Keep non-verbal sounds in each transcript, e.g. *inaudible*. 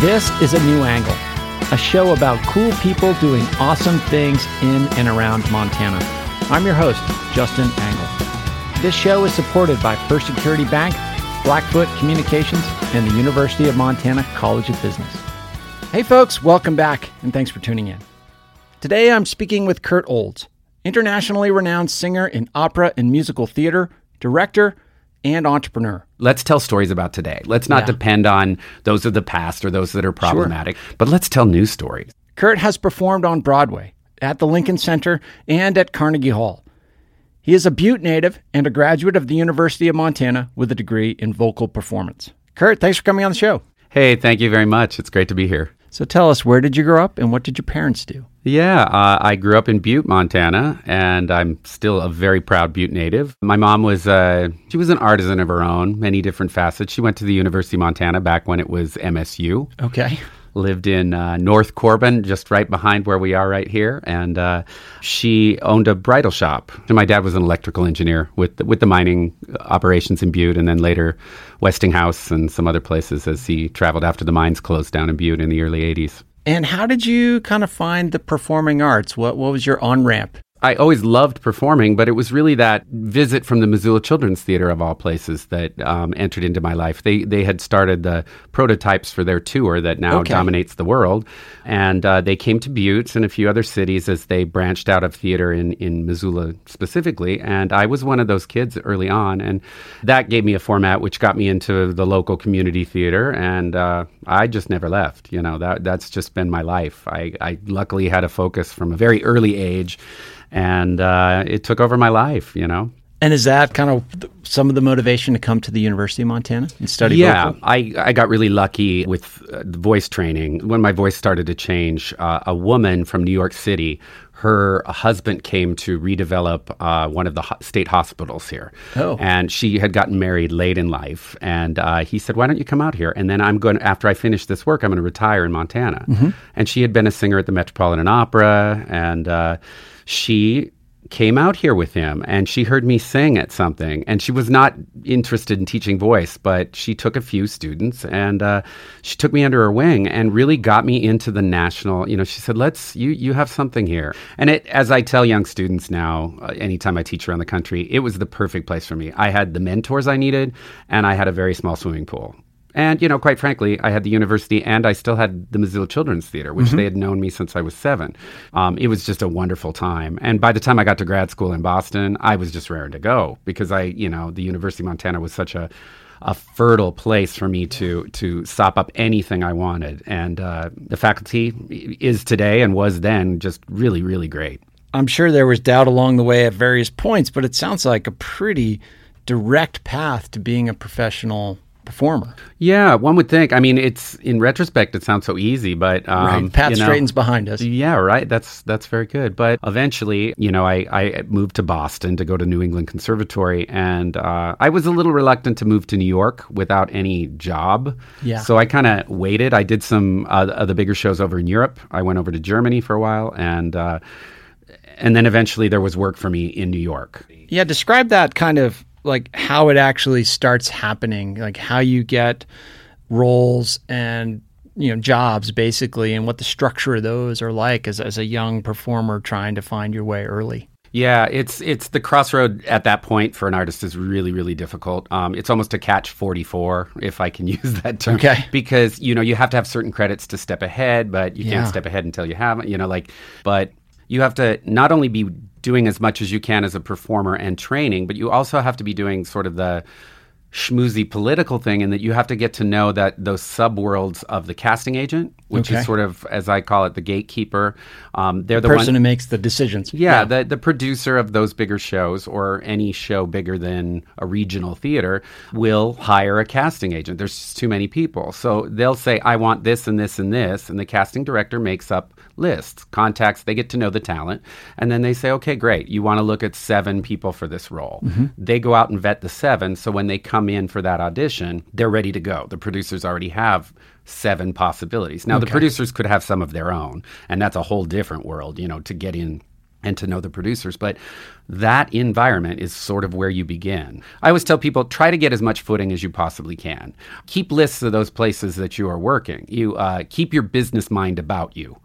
This is A New Angle, a show about cool people doing awesome things in and around Montana. I'm your host, Justin Angle. This show is supported by First Security Bank, Blackfoot Communications, and the University of Montana College of Business. Hey, folks, welcome back, and thanks for tuning in. Today I'm speaking with Curt Olds, internationally renowned singer in opera and musical theater, director, and entrepreneur. Let's tell stories about today. Let's not Yeah. depend on those of the past or those that are problematic, but let's tell new stories. Curt has performed on Broadway, at the Lincoln Center, and at Carnegie Hall. He is a Butte native and a graduate of the University of Montana with a degree in vocal performance. Curt, thanks for coming on the show. Hey, thank you very much. It's great to be here. So tell us, where did you grow up and what did your parents do? Yeah, uh, I grew up in Butte, Montana, and I'm still a very proud Butte native. My mom was uh, she was an artisan of her own, many different facets. She went to the University of Montana back when it was MSU. Okay. lived in uh, North Corbin, just right behind where we are right here, and uh, she owned a bridal shop. And my dad was an electrical engineer with the, with the mining operations in Butte, and then later Westinghouse and some other places as he traveled after the mines closed down in Butte in the early '80s. And how did you kind of find the performing arts? What what was your on ramp? I always loved performing, but it was really that visit from the Missoula Children's Theater of all places that um, entered into my life. They they had started the prototypes for their tour that now Okay. dominates the world, and uh, they came to Butte and a few other cities as they branched out of theater in in Missoula specifically. And I was one of those kids early on, and that gave me a format which got me into the local community theater, and uh, I just never left. You know that that's just been my life. I, I luckily had a focus from a very early age and uh, it took over my life. You know. And is that kind of some of the motivation to come to the University of Montana and study yeah, vocal? I, I got really lucky with uh, voice training. When my voice started to change, uh, a woman from New York City, her husband came to redevelop uh, one of the ho- state hospitals here. Oh. And she had gotten married late in life. And uh, he said, Why don't you come out here? And then I'm going, after I finish this work, I'm going to retire in Montana. And she had been a singer at the Metropolitan Opera. And uh, she came out here with him and she heard me sing at something. And she was not interested in teaching voice but she took a few students and uh, she took me under her wing and really got me into the national you know she said let's you you have something here. And it as i tell young students now uh, anytime i teach around the country it was the perfect place for me. I had the mentors i needed and i had a very small swimming pool and, you know, quite frankly, I had the university and I still had the Missoula Children's Theater, which they had known me since I was seven. Um, it was just a wonderful time. And by the time I got to grad school in Boston, I was just raring to go because I, you know, the University of Montana was such a, a fertile place for me to to sop up anything I wanted. And uh, the faculty is today and was then just really, really great. I'm sure there was doubt along the way at various points, but it sounds like a pretty direct path to being a professional performer. Yeah, one would think. I mean, it's in retrospect, it sounds so easy, but um, right. Path you know- straightens behind us. Yeah, right. That's that's very good. But eventually, you know, I, I moved to Boston to go to New England Conservatory, and uh, I was a little reluctant to move to New York without any job. Yeah. So I kind of waited. I did some uh, of the bigger shows over in Europe. I went over to Germany for a while, and uh, and then eventually there was work for me in New York. Yeah, describe that kind of like how it actually starts happening, like how you get roles and you know jobs basically and what the structure of those are like as, as a young performer trying to find your way early. Yeah, it's it's the crossroad at that point for an artist is really really difficult. Um, it's almost a catch forty four, if I can *laughs* use that term. Okay. Because you know you have to have certain credits to step ahead, but you Yeah. can't step ahead until you haven't. You know, like, but you have to not only be doing as much as you can as a performer and training, but you also have to be doing sort of the schmoozy political thing in that you have to get to know that those subworlds of the casting agent, which Okay. is sort of as I call it, the gatekeeper. Um, they're the, Person one, who makes the decisions. yeah, the the producer of those bigger shows or any show bigger than a regional theater will hire a casting agent. There's just too many people. So they'll say I want this and this and this and the casting director makes up lists, contacts, they get to know the talent and then they say okay, great. You want to look at 7 people for this role. They go out and vet the 7 so when they come in for that audition, they're ready to go. The producers already have seven possibilities. Now the producers could have some of their own and that's a whole different world, you know, to get in and to know the producers. But that environment is sort of where you begin. I always tell people try to get as much footing as you possibly can. Keep lists of those places that you are working. You uh, keep your business mind about you.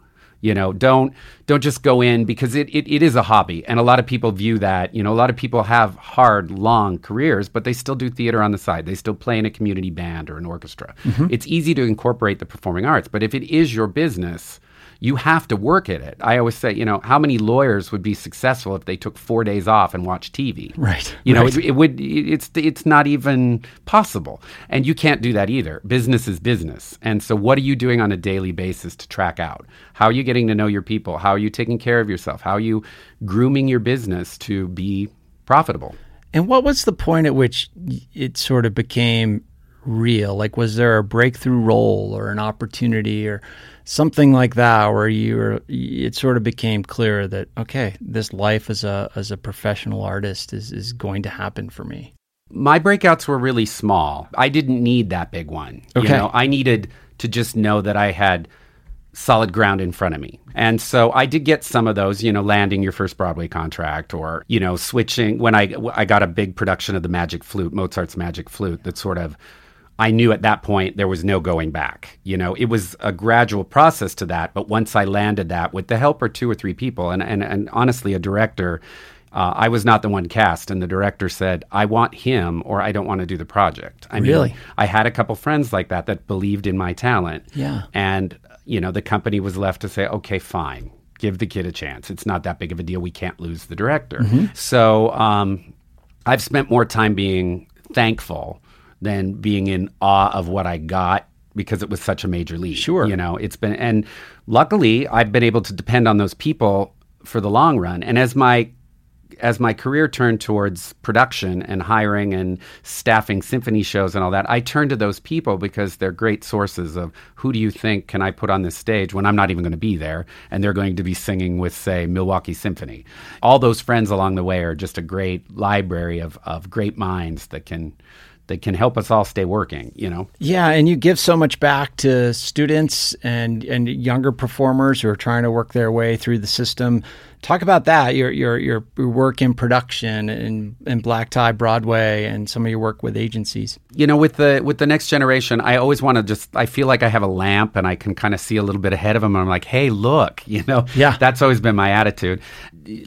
You know, don't don't just go in because it, it, it is a hobby, and a lot of people view that. You know, a lot of people have hard, long careers, but they still do theater on the side. They still play in a community band or an orchestra. Mm-hmm. It's easy to incorporate the performing arts, but if it is your business, you have to work at it. I always say, you know, how many lawyers would be successful if they took four days off and watched TV? Right, You know, right. it, it would. It's it's not even possible, and you can't do that either. Business is business, and so what are you doing on a daily basis to track out? How are you getting to know your people? How are you taking care of yourself? How are you grooming your business to be profitable? And what was the point at which it sort of became real? Like, was there a breakthrough role or an opportunity or something like that where you were, it sort of became clear that, okay, this life as a, as a professional artist is, is going to happen for me? My breakouts were really small. I didn't need that big one. You Okay. know, I needed to just know that I had solid ground in front of me. And so I did get some of those, you know, landing your first Broadway contract or, you know, switching when I I got a big production of the Magic Flute, Mozart's Magic Flute that sort of I knew at that point there was no going back. You know, it was a gradual process to that, but once I landed that with the help of two or three people and and, and honestly a director uh, I was not the one cast, and the director said, "I want him, or I don't want to do the project." I Really? mean, I had a couple friends like that that believed in my talent, Yeah. and you know, the company was left to say, "Okay, fine, give the kid a chance. It's not that big of a deal. We can't lose the director." Mm-hmm. So, um, I've spent more time being thankful than being in awe of what I got because it was such a major leap. Sure. you know, it's been, and luckily, I've been able to depend on those people for the long run. And as my as my career turned towards production and hiring and staffing symphony shows and all that, I turned to those people because they're great sources of who do you think can I put on this stage when I'm not even going to be there and they're going to be singing with, say, Milwaukee Symphony. All those friends along the way are just a great library of, of great minds that can that can help us all stay working, you know? Yeah, and you give so much back to students and and younger performers who are trying to work their way through the system. Talk about that. Your your your work in production and and Black Tie Broadway and some of your work with agencies. you know with the with the next generation i always want to just i feel like i have a lamp and i can kind of see a little bit ahead of them and i'm like hey look *laughs* you know Yeah. that's always been my attitude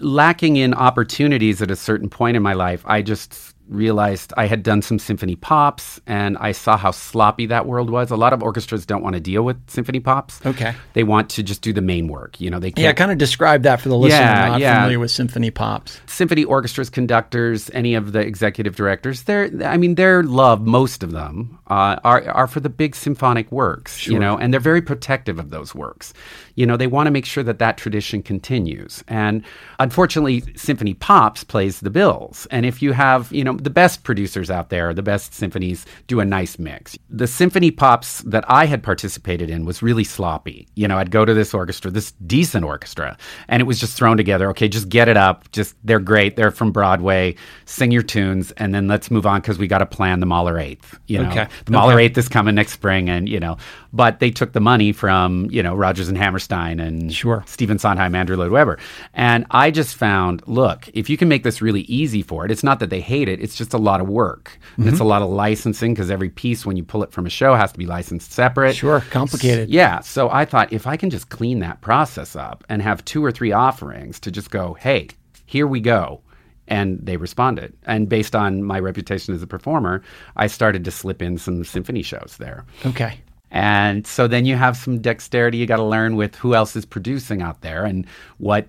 lacking in opportunities at a certain point in my life i just realized i had done some symphony pops and i saw how sloppy that world was a lot of orchestras don't want to deal with symphony pops Okay. they want to just do the main work you know they can't Yeah, kind of describe that for the listener Yeah, not yeah. familiar with symphony pops. symphony orchestras, conductors, any of the executive directors, they're, I mean, their love, most of them, uh, are, are for the big symphonic works, you know, and they're very protective of those works. You know, they want to make sure that that tradition continues. And unfortunately, Symphony Pops plays the bills. And if you have, you know, the best producers out there, the best symphonies do a nice mix. The Symphony Pops that I had participated in was really sloppy. You know, I'd go to this orchestra, this decent orchestra, and it was just thrown together. Okay, just get it up. Just they're great. They're from Broadway. Sing your tunes, and then let's move on because we got to plan the Mahler Eighth. You know, Okay. the Mahler Okay. Eighth is coming next spring, and you know, but they took the money from you know Rodgers and Hammerstein and Sure. Stephen Sondheim, Andrew Lloyd Webber, and I just found, look, if you can make this really easy for it, it's not that they hate it; it's just a lot of work. And It's a mm-hmm. lot of licensing because every piece, when you pull it from a show, has to be licensed separate. Sure, complicated. Yeah. So I thought if I can just clean that process up and have two or three offerings to just go, hey, here we go. And they responded. And based on my reputation as a performer, I started to slip in some symphony shows there. Okay. And so then you have some dexterity you got to learn with who else is producing out there and what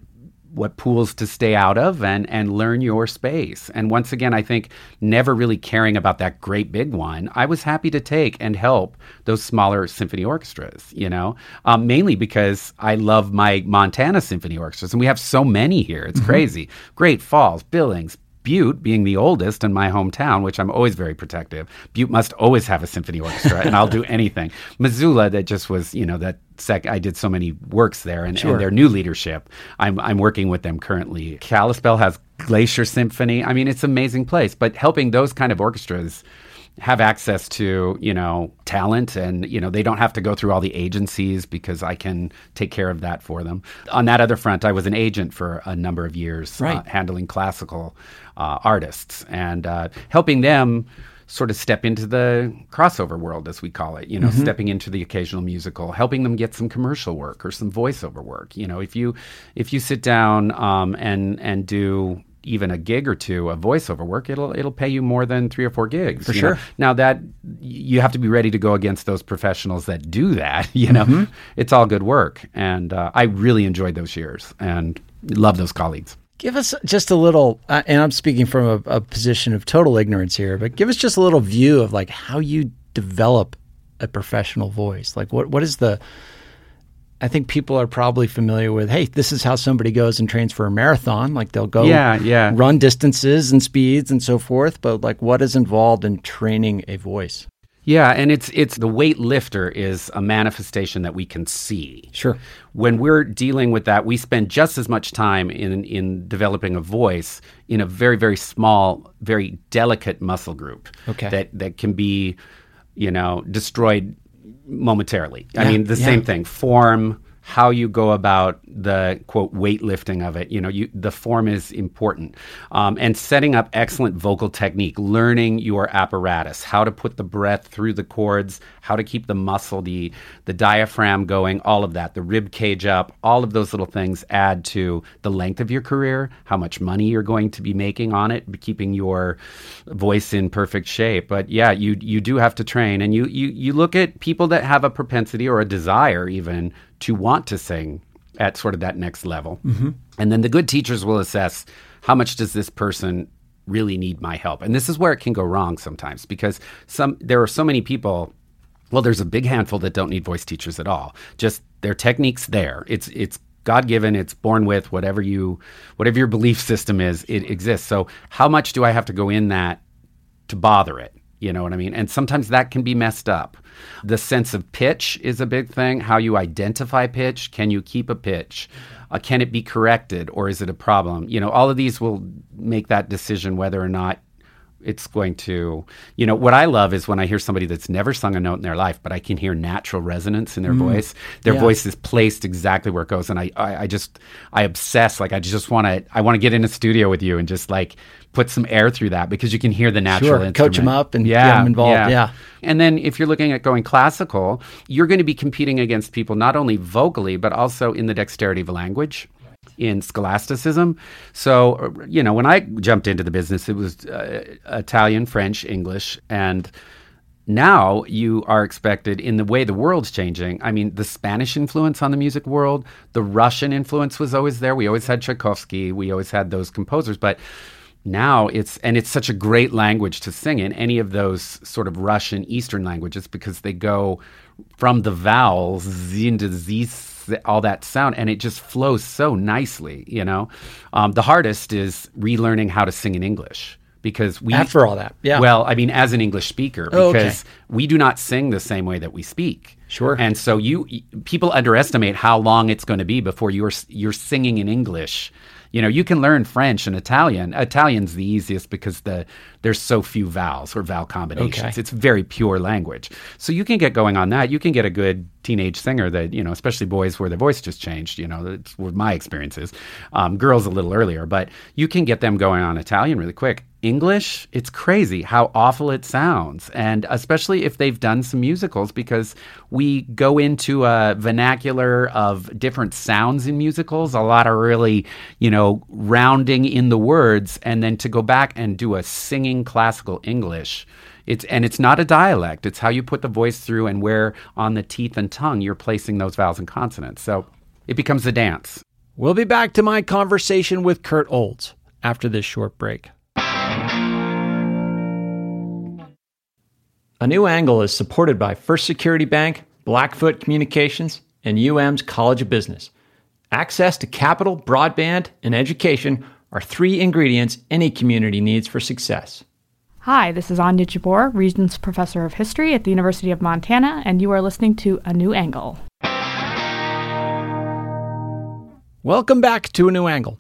what pools to stay out of and and learn your space. And once again, I think never really caring about that great big one, I was happy to take and help those smaller symphony orchestras. You know, um, mainly because I love my Montana symphony orchestras, and we have so many here. It's crazy. Great Falls, Billings. Butte being the oldest in my hometown, which I'm always very protective. Butte must always have a symphony orchestra, and I'll do *laughs* anything. Missoula, that just was, you know, that sec. I did so many works there, and, and their new leadership. I'm I'm working with them currently. Kalispell has Glacier Symphony. I mean, it's an amazing place. But helping those kind of orchestras have access to you know talent and you know they don't have to go through all the agencies because i can take care of that for them. On that other front i was an agent for a number of years Right. uh, handling classical uh, artists and uh, helping them sort of step into the crossover world as we call it you know stepping into the occasional musical helping them get some commercial work or some voiceover work. You know if you if you sit down um, and and do even a gig or two of voiceover work, it'll it'll pay you more than three or four gigs. For you know. sure. Now that you have to be ready to go against those professionals that do that. *laughs* You know, Mm-hmm. it's all good work, and uh, I really enjoyed those years and love those colleagues. Give us just a little, uh, and I'm speaking from a, a position of total ignorance here, but give us just a little view of like how you develop a professional voice. Like what what is the I think people are probably familiar with, hey, this is how somebody goes and trains for a marathon. Like they'll go Yeah, yeah. run distances and speeds and so forth. But like what is involved in training a voice? Yeah, and it's it's the weightlifter is a manifestation that we can see. Sure. When we're dealing with that, we spend just as much time in in developing a voice in a very very small, very delicate muscle group. Okay. That that can be, you know, destroyed momentarily. I mean, the yeah. same thing. Form, how you go about the quote weightlifting of it. You know, you the form is important, um, and setting up excellent vocal technique, learning your apparatus, how to put the breath through the cords, how to keep the muscle, the the diaphragm going, all of that, the rib cage up, all of those little things add to the length of your career, how much money you're going to be making on it, keeping your voice in perfect shape. But yeah, you you do have to train, and you you you look at people that have a propensity or a desire even to want to sing at sort of that next level, and then the good teachers will assess how much does this person really need my help, and this is where it can go wrong sometimes because some there are so many people well, there's a big handful that don't need voice teachers at all. Just their technique's there. It's it's God given. It's born with whatever you whatever your belief system is. It exists. So how much do I have to go in that to bother it? You know what I mean? And sometimes that can be messed up. The sense of pitch is a big thing. How you identify pitch. Can you keep a pitch? Uh, can it be corrected or is it a problem? You know, all of these will make that decision whether or not it's going to you know what i love is when i hear somebody that's never sung a note in their life but i can hear natural resonance in their mm. voice their Yeah. voice is placed exactly where it goes and i i, I just i obsess like i just want to i want to get in a studio with you and just like put some air through that because you can hear the natural Sure. Coach 'em them up and get them involved. Yeah. and then if you're looking at going classical you're going to be competing against people not only vocally but also in the dexterity of language in scholasticism. So, you know, when I jumped into the business, it was uh, Italian, French, English, and now you are expected in the way the world's changing. I mean, the Spanish influence on the music world, the Russian influence was always there. We always had Tchaikovsky, we always had those composers, but now it's and it's such a great language to sing in any of those sort of Russian Eastern languages because they go from the vowels into these all that sound and it just flows so nicely you know um, the hardest is relearning how to sing in english because we After all that, yeah. well i mean as an english speaker Oh, okay. because we do not sing the same way that we speak Sure. and so you people underestimate how long it's going to be before you're you're singing in english you know you can learn french and italian. Italian's the easiest because the there's so few vowels or vowel combinations. Okay. it's very pure language. So you can get going on that. You can get a good teenage singer that you know especially boys where their voice just changed you know that's what my experience is. Um, girls a little earlier but you can get them going on italian really quick English, it's crazy how awful it sounds. And especially if they've done some musicals, because we go into a vernacular of different sounds in musicals. A lot of really, you know, rounding in the words. And then to go back and do a singing classical English. It's, and it's not a dialect. It's how you put the voice through and where on the teeth and tongue you're placing those vowels and consonants. So it becomes a dance. We'll be back to my conversation with Curt Olds after this short break. A New Angle is supported by First Security Bank, Blackfoot Communications, and UM's College of Business. Access to capital, broadband, and education are three ingredients any community needs for success. Hi, this is Anya Jabour, Regents Professor of History at the University of Montana, and you are listening to A New Angle. Welcome back to A New Angle.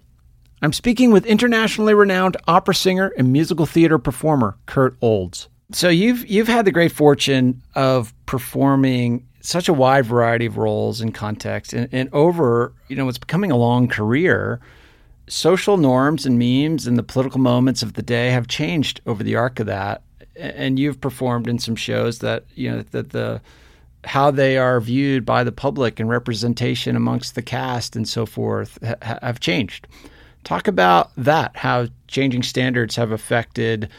I'm speaking with internationally renowned opera singer and musical theater performer Curt Olds. So you've you've had the great fortune of performing such a wide variety of roles and contexts, and, and over you know what's becoming a long career. Social norms and memes and the political moments of the day have changed over the arc of that, and you've performed in some shows that you know that the how they are viewed by the public and representation amongst the cast and so forth ha- have changed. Talk about that, how changing standards have affected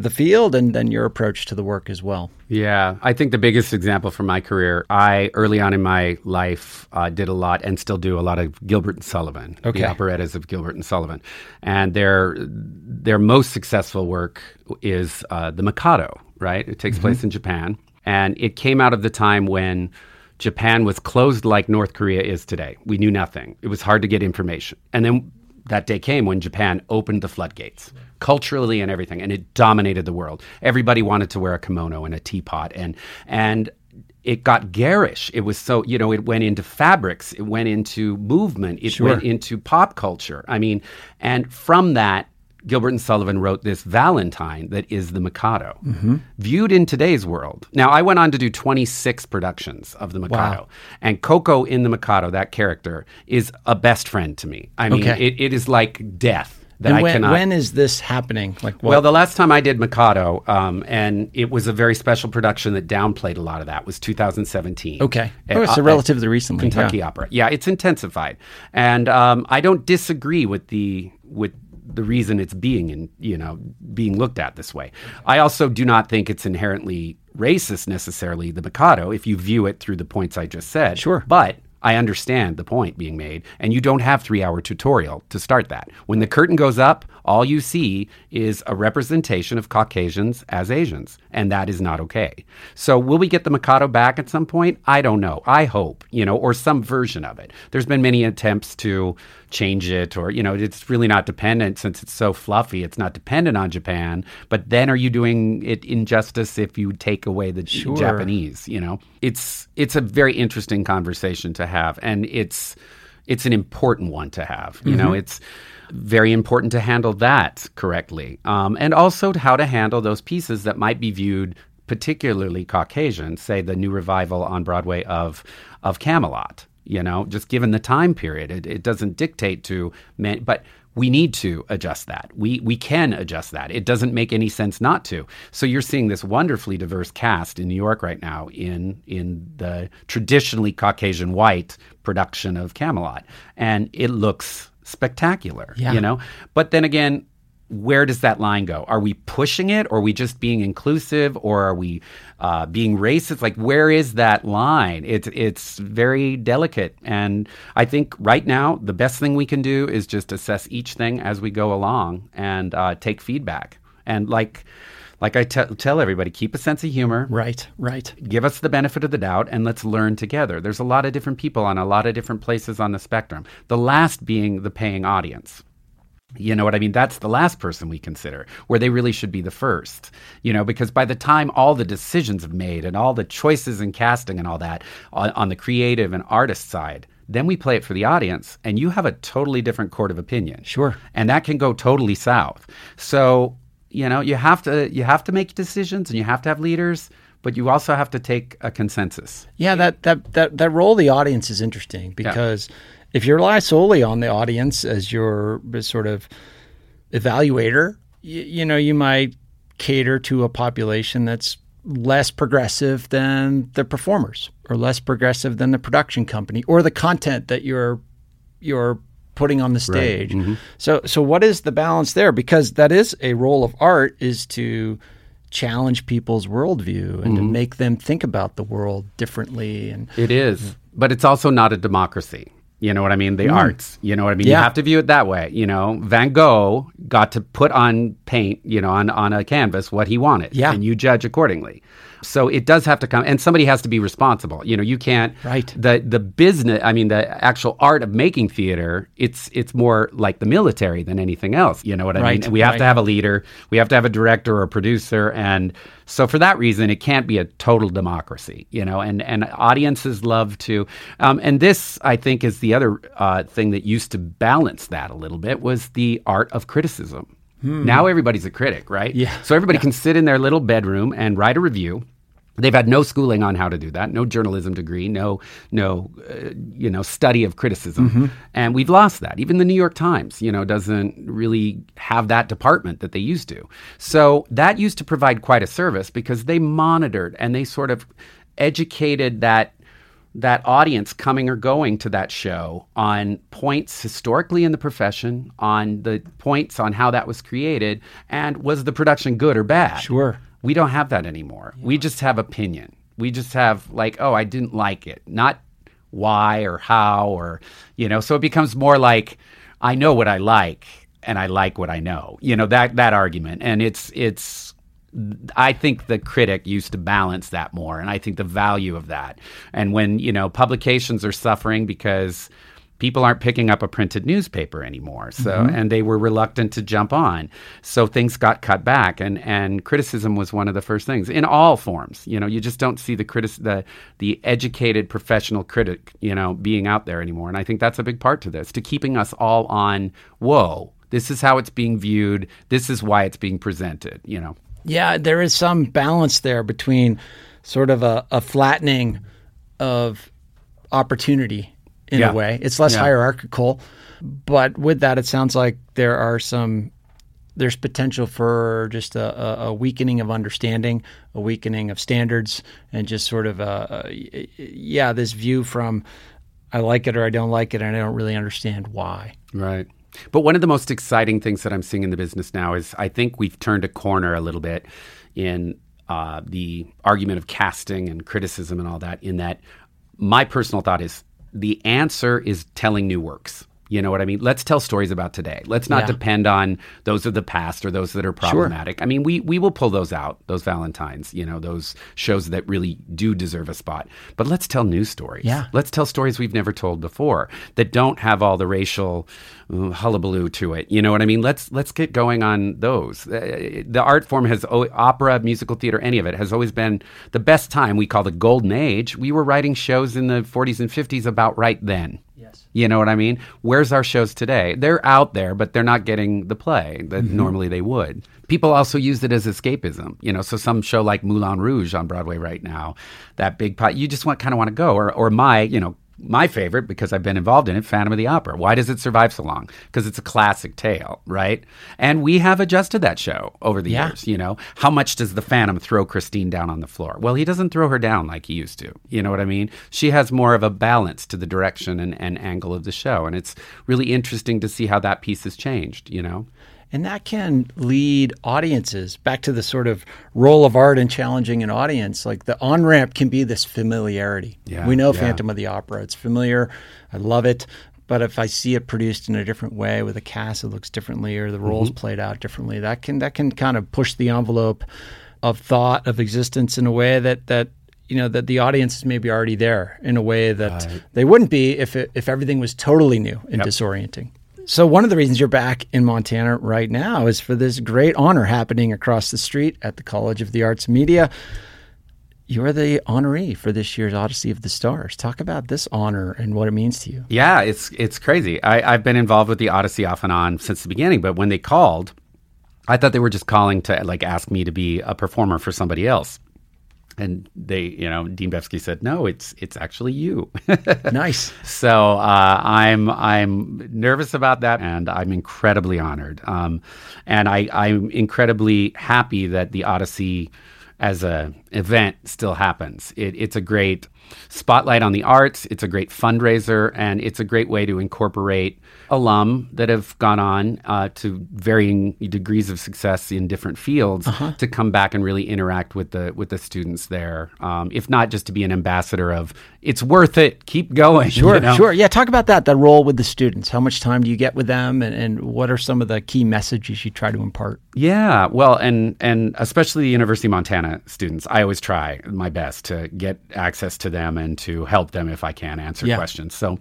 the field and then your approach to the work as well. Yeah, I think the biggest example from my career, I early on in my life uh, did a lot and still do a lot of Gilbert and Sullivan, okay. the operettas of Gilbert and Sullivan, and their their most successful work is uh, the Mikado. Right, it takes mm-hmm. place in Japan, and it came out of the time when. Japan was closed like North Korea is today. We knew nothing. It was hard to get information. And then that day came when Japan opened the floodgates culturally and everything, and it dominated the world. Everybody wanted to wear a kimono and a teapot, and and it got garish. It was so you know it went into fabrics, it went into movement, it sure. went into pop culture. I mean, and from that. Gilbert and Sullivan wrote this Valentine that is the Mikado, mm-hmm. viewed in today's world. Now, I went on to do 26 productions of the Mikado, wow. and Ko-Ko in the Mikado, that character, is a best friend to me. I mean, okay. it, it is like death that and I cannot. when is this happening? Like, what? well, the last time I did Mikado, um, and it was a very special production that downplayed a lot of that, was 2017. Okay, at, oh, so uh, relatively recently, Kentucky yeah. Opera. Yeah, it's intensified, and um, I don't disagree with the with the reason it's being in you know being looked at this way. I also do not think it's inherently racist necessarily the Mikado if you view it through the points I just said. Sure, but I understand the point being made, and you don't have three hour tutorial to start that. When the curtain goes up, all you see is a representation of Caucasians as Asians, and that is not okay. So, will we get the Mikado back at some point? I don't know. I hope, you know, or some version of it. There's been many attempts to change it, or, you know, it's really not dependent since it's so fluffy. It's not dependent on Japan. But then are you doing it injustice if you take away the sure. Japanese, you know? It's, it's a very interesting conversation to have, and it's, it's an important one to have. You mm-hmm. know, it's, very important to handle that correctly. Um, and also how to handle those pieces that might be viewed particularly Caucasian, say the new revival on Broadway of of Camelot. You know, just given the time period, it, it doesn't dictate to men, but we need to adjust that. We we can adjust that. It doesn't make any sense not to. So you're seeing this wonderfully diverse cast in New York right now in in the traditionally Caucasian white production of Camelot, and it looks spectacular, yeah. you know? But then again, where does that line go? Are we pushing it, or are we just being inclusive, or are we uh, being racist? Like, where is that line? It's it's very delicate, and I think right now the best thing we can do is just assess each thing as we go along and uh, take feedback. And like like I t- tell everybody, keep a sense of humor. Right, right. Give us the benefit of the doubt and let's learn together. There's a lot of different people on a lot of different places on the spectrum. The last being the paying audience. You know what I mean? That's the last person we consider, where they really should be the first. You know, because by the time all the decisions have made and all the choices in casting and all that on, on the creative and artist side, then we play it for the audience, and you have a totally different court of opinion. Sure. And that can go totally south. So you know you have to you have to make decisions and you have to have leaders but you also have to take a consensus yeah that that that, that role of the audience is interesting because yeah. If you rely solely on the audience as your sort of evaluator you, you know you might cater to a population that's less progressive than the performers or less progressive than the production company or the content that you're you're putting on the stage. Right. Mm-hmm. So so what is the balance there? Because that is a role of art is to challenge people's worldview and mm-hmm. to make them think about the world differently and it is but it's also not a democracy you know what I mean? The mm. arts. You know what I mean? Yeah. You have to view it that way. You know, Van Gogh got to put on paint, you know, on, on a canvas what he wanted. Yeah. And you judge accordingly. So it does have to come, and somebody has to be responsible. You know, you can't. Right. The the business, I mean, the actual art of making theater, it's it's more like the military than anything else. You know what I right. mean? We have right. to have a leader. We have to have a director or a producer, and so for that reason, it can't be a total democracy. You know, and and audiences love to, um, and this I think is the other uh, thing that used to balance that a little bit was the art of criticism Now everybody's a critic, right? Yeah. So everybody can sit in their little bedroom and write a review. They've had no schooling on how to do that, no journalism degree, no no uh, you know study of criticism, and we've lost that. Even the New York Times, you know, doesn't really have that department that they used to. So that used to provide quite a service because they monitored and they sort of educated that that audience coming or going to that show on points historically in the profession, on the points on how that was created, and was the production good or bad? Sure. We don't have that anymore. We just have opinion. We just have like, oh, I didn't like it, not why or how or you know. So it becomes more like I know what I like and I like what I know. You know that that argument, and it's it's. I think the critic used to balance that more, and I think the value of that. And when you know publications are suffering because people aren't picking up a printed newspaper anymore, so mm-hmm. and they were reluctant to jump on, so things got cut back. And and criticism was one of the first things in all forms. You know, you just don't see the critic the the educated professional critic, you know, being out there anymore. And I think that's a big part to this, to keeping us all on. Whoa, this is how it's being viewed. This is why it's being presented. You know. Yeah, there is some balance there between sort of a, a flattening of opportunity in Yeah. a way. It's less Yeah. hierarchical, but with that, it sounds like there are some. There's potential for just a, a, weakening of understanding, a weakening of standards, and just sort of a, a yeah, this view from I like it or I don't like it, and I don't really understand why. Right. But one of the most exciting things that I'm seeing in the business now is I think we've turned a corner a little bit in uh, the argument of casting and criticism and all that. In that, my personal thought is the answer is telling new works. You know what I mean? Let's tell stories about today. Let's not Yeah. depend on those of the past or those that are problematic. I mean, we we will pull those out, those Valentines, you know, those shows that really do deserve a spot. But let's tell new stories. Yeah. Let's tell stories we've never told before that don't have all the racial uh, hullabaloo to it. You know what I mean? Let's let's get going on those. Uh, the art form has o- opera, musical theater, any of it has always been the best time. We call the golden age. We were writing shows in the 40s and 50s about right then. Yes. You know what I mean? Where's our shows today? They're out there, but they're not getting the play that mm-hmm. normally they would. People also use it as escapism. You know, so some show like Moulin Rouge on Broadway right now, that big pot, you just want kind of want to go. Or, or my, you know, my favorite because I've been involved in it, Phantom of the Opera. Why does it survive so long? Because it's a classic tale, right? And we have adjusted that show over the Yeah. years. You know, how much does the Phantom throw Christine down on the floor? Well, he doesn't throw her down like he used to. You know what I mean? She has more of a balance to the direction and, and angle of the show. And it's really interesting to see how that piece has changed, you know? And that can lead audiences back to the sort of role of art in challenging an audience. Like the on ramp can be this familiarity. Yeah, we know yeah. Phantom of the Opera. It's familiar. I love it. But if I see it produced in a different way with a cast that looks differently or the roles Mm-hmm. played out differently, that can that can kind of push the envelope of thought of existence in a way that that you know that the audience is maybe already there in a way that they wouldn't be if it, if everything was totally new and disorienting. So one of the reasons you're back in Montana right now is for this great honor happening across the street at the College of the Arts Media. You're the honoree for this year's Odyssey of the Stars. Talk about this honor and what it means to you. Yeah, it's it's crazy. I, I've been involved with the Odyssey off and on since the beginning, but when they called, I thought they were just calling to like ask me to be a performer for somebody else. And they, you know, Dean Bevsky said, "No, it's it's actually you." *laughs* Nice. So uh, I'm I'm nervous about that, and I'm incredibly honored. Um, and I, I'm incredibly happy that the Odyssey, as a event, still happens. It, it's a great spotlight on the arts. It's a great fundraiser, and it's a great way to incorporate alum that have gone on uh, to varying degrees of success in different fields to come back and really interact with the with the students there. Um, if not just to be an ambassador of it's worth it, keep going. Sure, you know? sure. Yeah, talk about that, that role with the students. How much time do you get with them and, and what are some of the key messages you try to impart? Yeah, well, and and especially the University of Montana students, I always try my best to get access to them and to help them if I can answer Yeah. questions. So.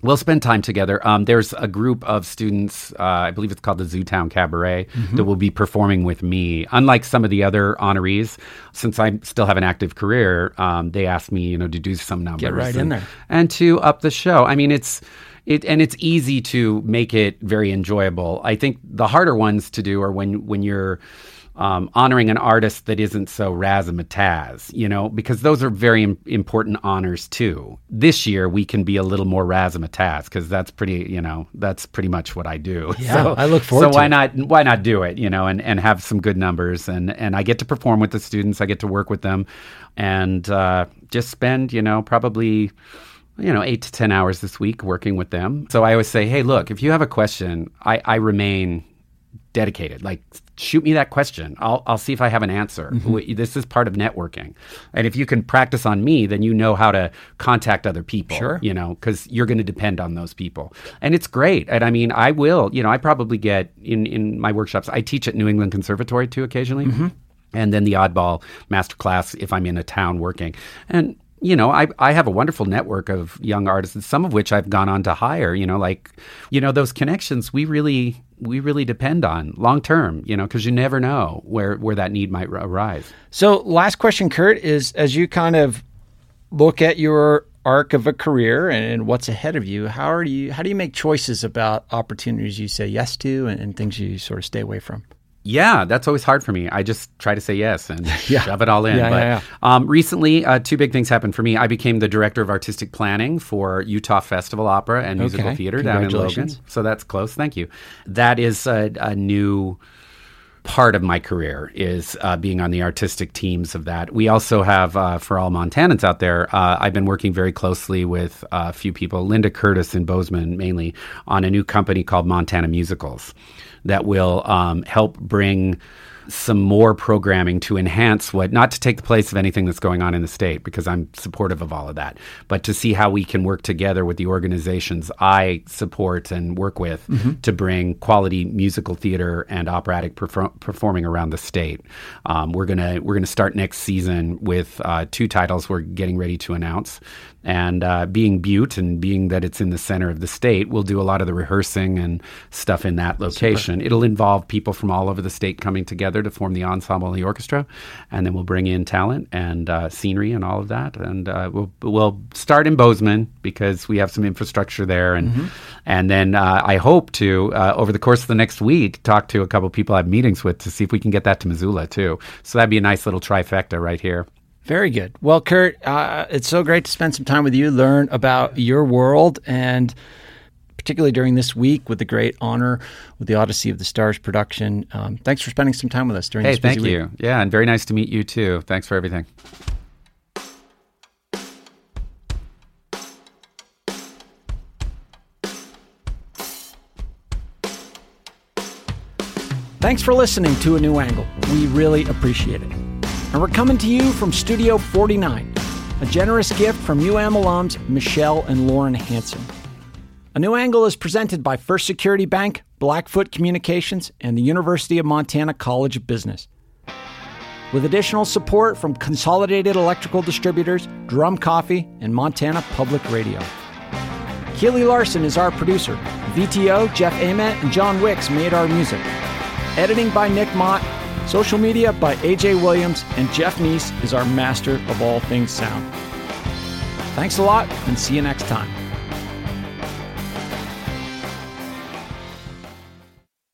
We'll spend time together. Um, there's a group of students, uh, I believe it's called the Zootown Cabaret, Mm-hmm. that will be performing with me. Unlike some of the other honorees, since I still have an active career, um, they asked me, you know, to do some numbers right in and, there. and to up the show. I mean, it's it, and it's easy to make it very enjoyable. I think the harder ones to do are when when you're um, honoring an artist that isn't so razzmatazz, you know, because those are very Im- important honors too. This year we can be a little more razzmatazz because that's pretty, you know, that's pretty much what I do. *laughs* Yeah, so, I look forward. So why it. not? Why not do it? You know, and and have some good numbers, and and I get to perform with the students. I get to work with them, and uh, just spend, you know, probably you know, eight to 10 hours this week working with them. So I always say, hey, look, if you have a question, I, I remain dedicated. Like, shoot me that question. I'll, I'll see if I have an answer. Mm-hmm. This is part of networking. And if you can practice on me, then you know how to contact other people. Sure. You know, because you're going to depend on those people. And it's great. And I mean, I will, you know, I probably get in, in my workshops, I teach at New England Conservatory too occasionally. Mm-hmm. And then the oddball master class if I'm in a town working. And you know, I, I have a wonderful network of young artists, some of which I've gone on to hire, you know, like, you know, those connections we really, we really depend on long term, you know, because you never know where, where that need might arise. So, last question, Curt, is as you kind of look at your arc of a career and what's ahead of you, how are you, how do you make choices about opportunities you say yes to and, and things you sort of stay away from? Yeah, that's always hard for me. I just try to say yes and *laughs* yeah. shove it all in. Yeah, but yeah. Um, recently, uh, two big things happened for me. I became the director of artistic planning for Utah Festival Opera and Musical okay. Theater down in Logan. So that's close. Thank you. That is a, a new part of my career is uh, being on the artistic teams of that. We also have, uh, for all Montanans out there, uh, I've been working very closely with a few people, Linda Curtis and Bozeman mainly, on a new company called Montana Musicals that will um, help bring some more programming to enhance what, not to take the place of anything that's going on in the state, because I'm supportive of all of that, but to see how we can work together with the organizations I support and work with mm-hmm. to bring quality musical theater and operatic perfor- performing around the state. Um, we're gonna we're gonna start next season with uh, two titles we're getting ready to announce. And uh, being Butte and being that it's in the center of the state, we'll do a lot of the rehearsing and stuff in that location. Super. It'll involve people from all over the state coming together to form the ensemble and the orchestra, and then we'll bring in talent and uh, scenery and all of that. And uh, we'll we'll start in Bozeman because we have some infrastructure there, and mm-hmm. and then uh, I hope to uh, over the course of the next week talk to a couple people I have meetings with to see if we can get that to Missoula too. So that'd be a nice little trifecta right here. Very good. Well, Curt, uh, it's so great to spend some time with you, learn about your world, and particularly during this week with the great honor with the Odyssey of the Stars production. Um, thanks for spending some time with us during hey, this thank week. you. Yeah, and very nice to meet you too. Thanks for everything. Thanks for listening to A New Angle. We really appreciate it. And we're coming to you from Studio 49, a generous gift from UM alums Michelle and Lauren Hanson. A New Angle is presented by First Security Bank, Blackfoot Communications, and the University of Montana College of Business. With additional support from Consolidated Electrical Distributors, Drum Coffee, and Montana Public Radio. Keely Larson is our producer. VTO, Jeff Ament, and John Wicks made our music. Editing by Nick Mott Social media by AJ Williams, and Jeff Neese is our master of all things sound. Thanks a lot, and see you next time.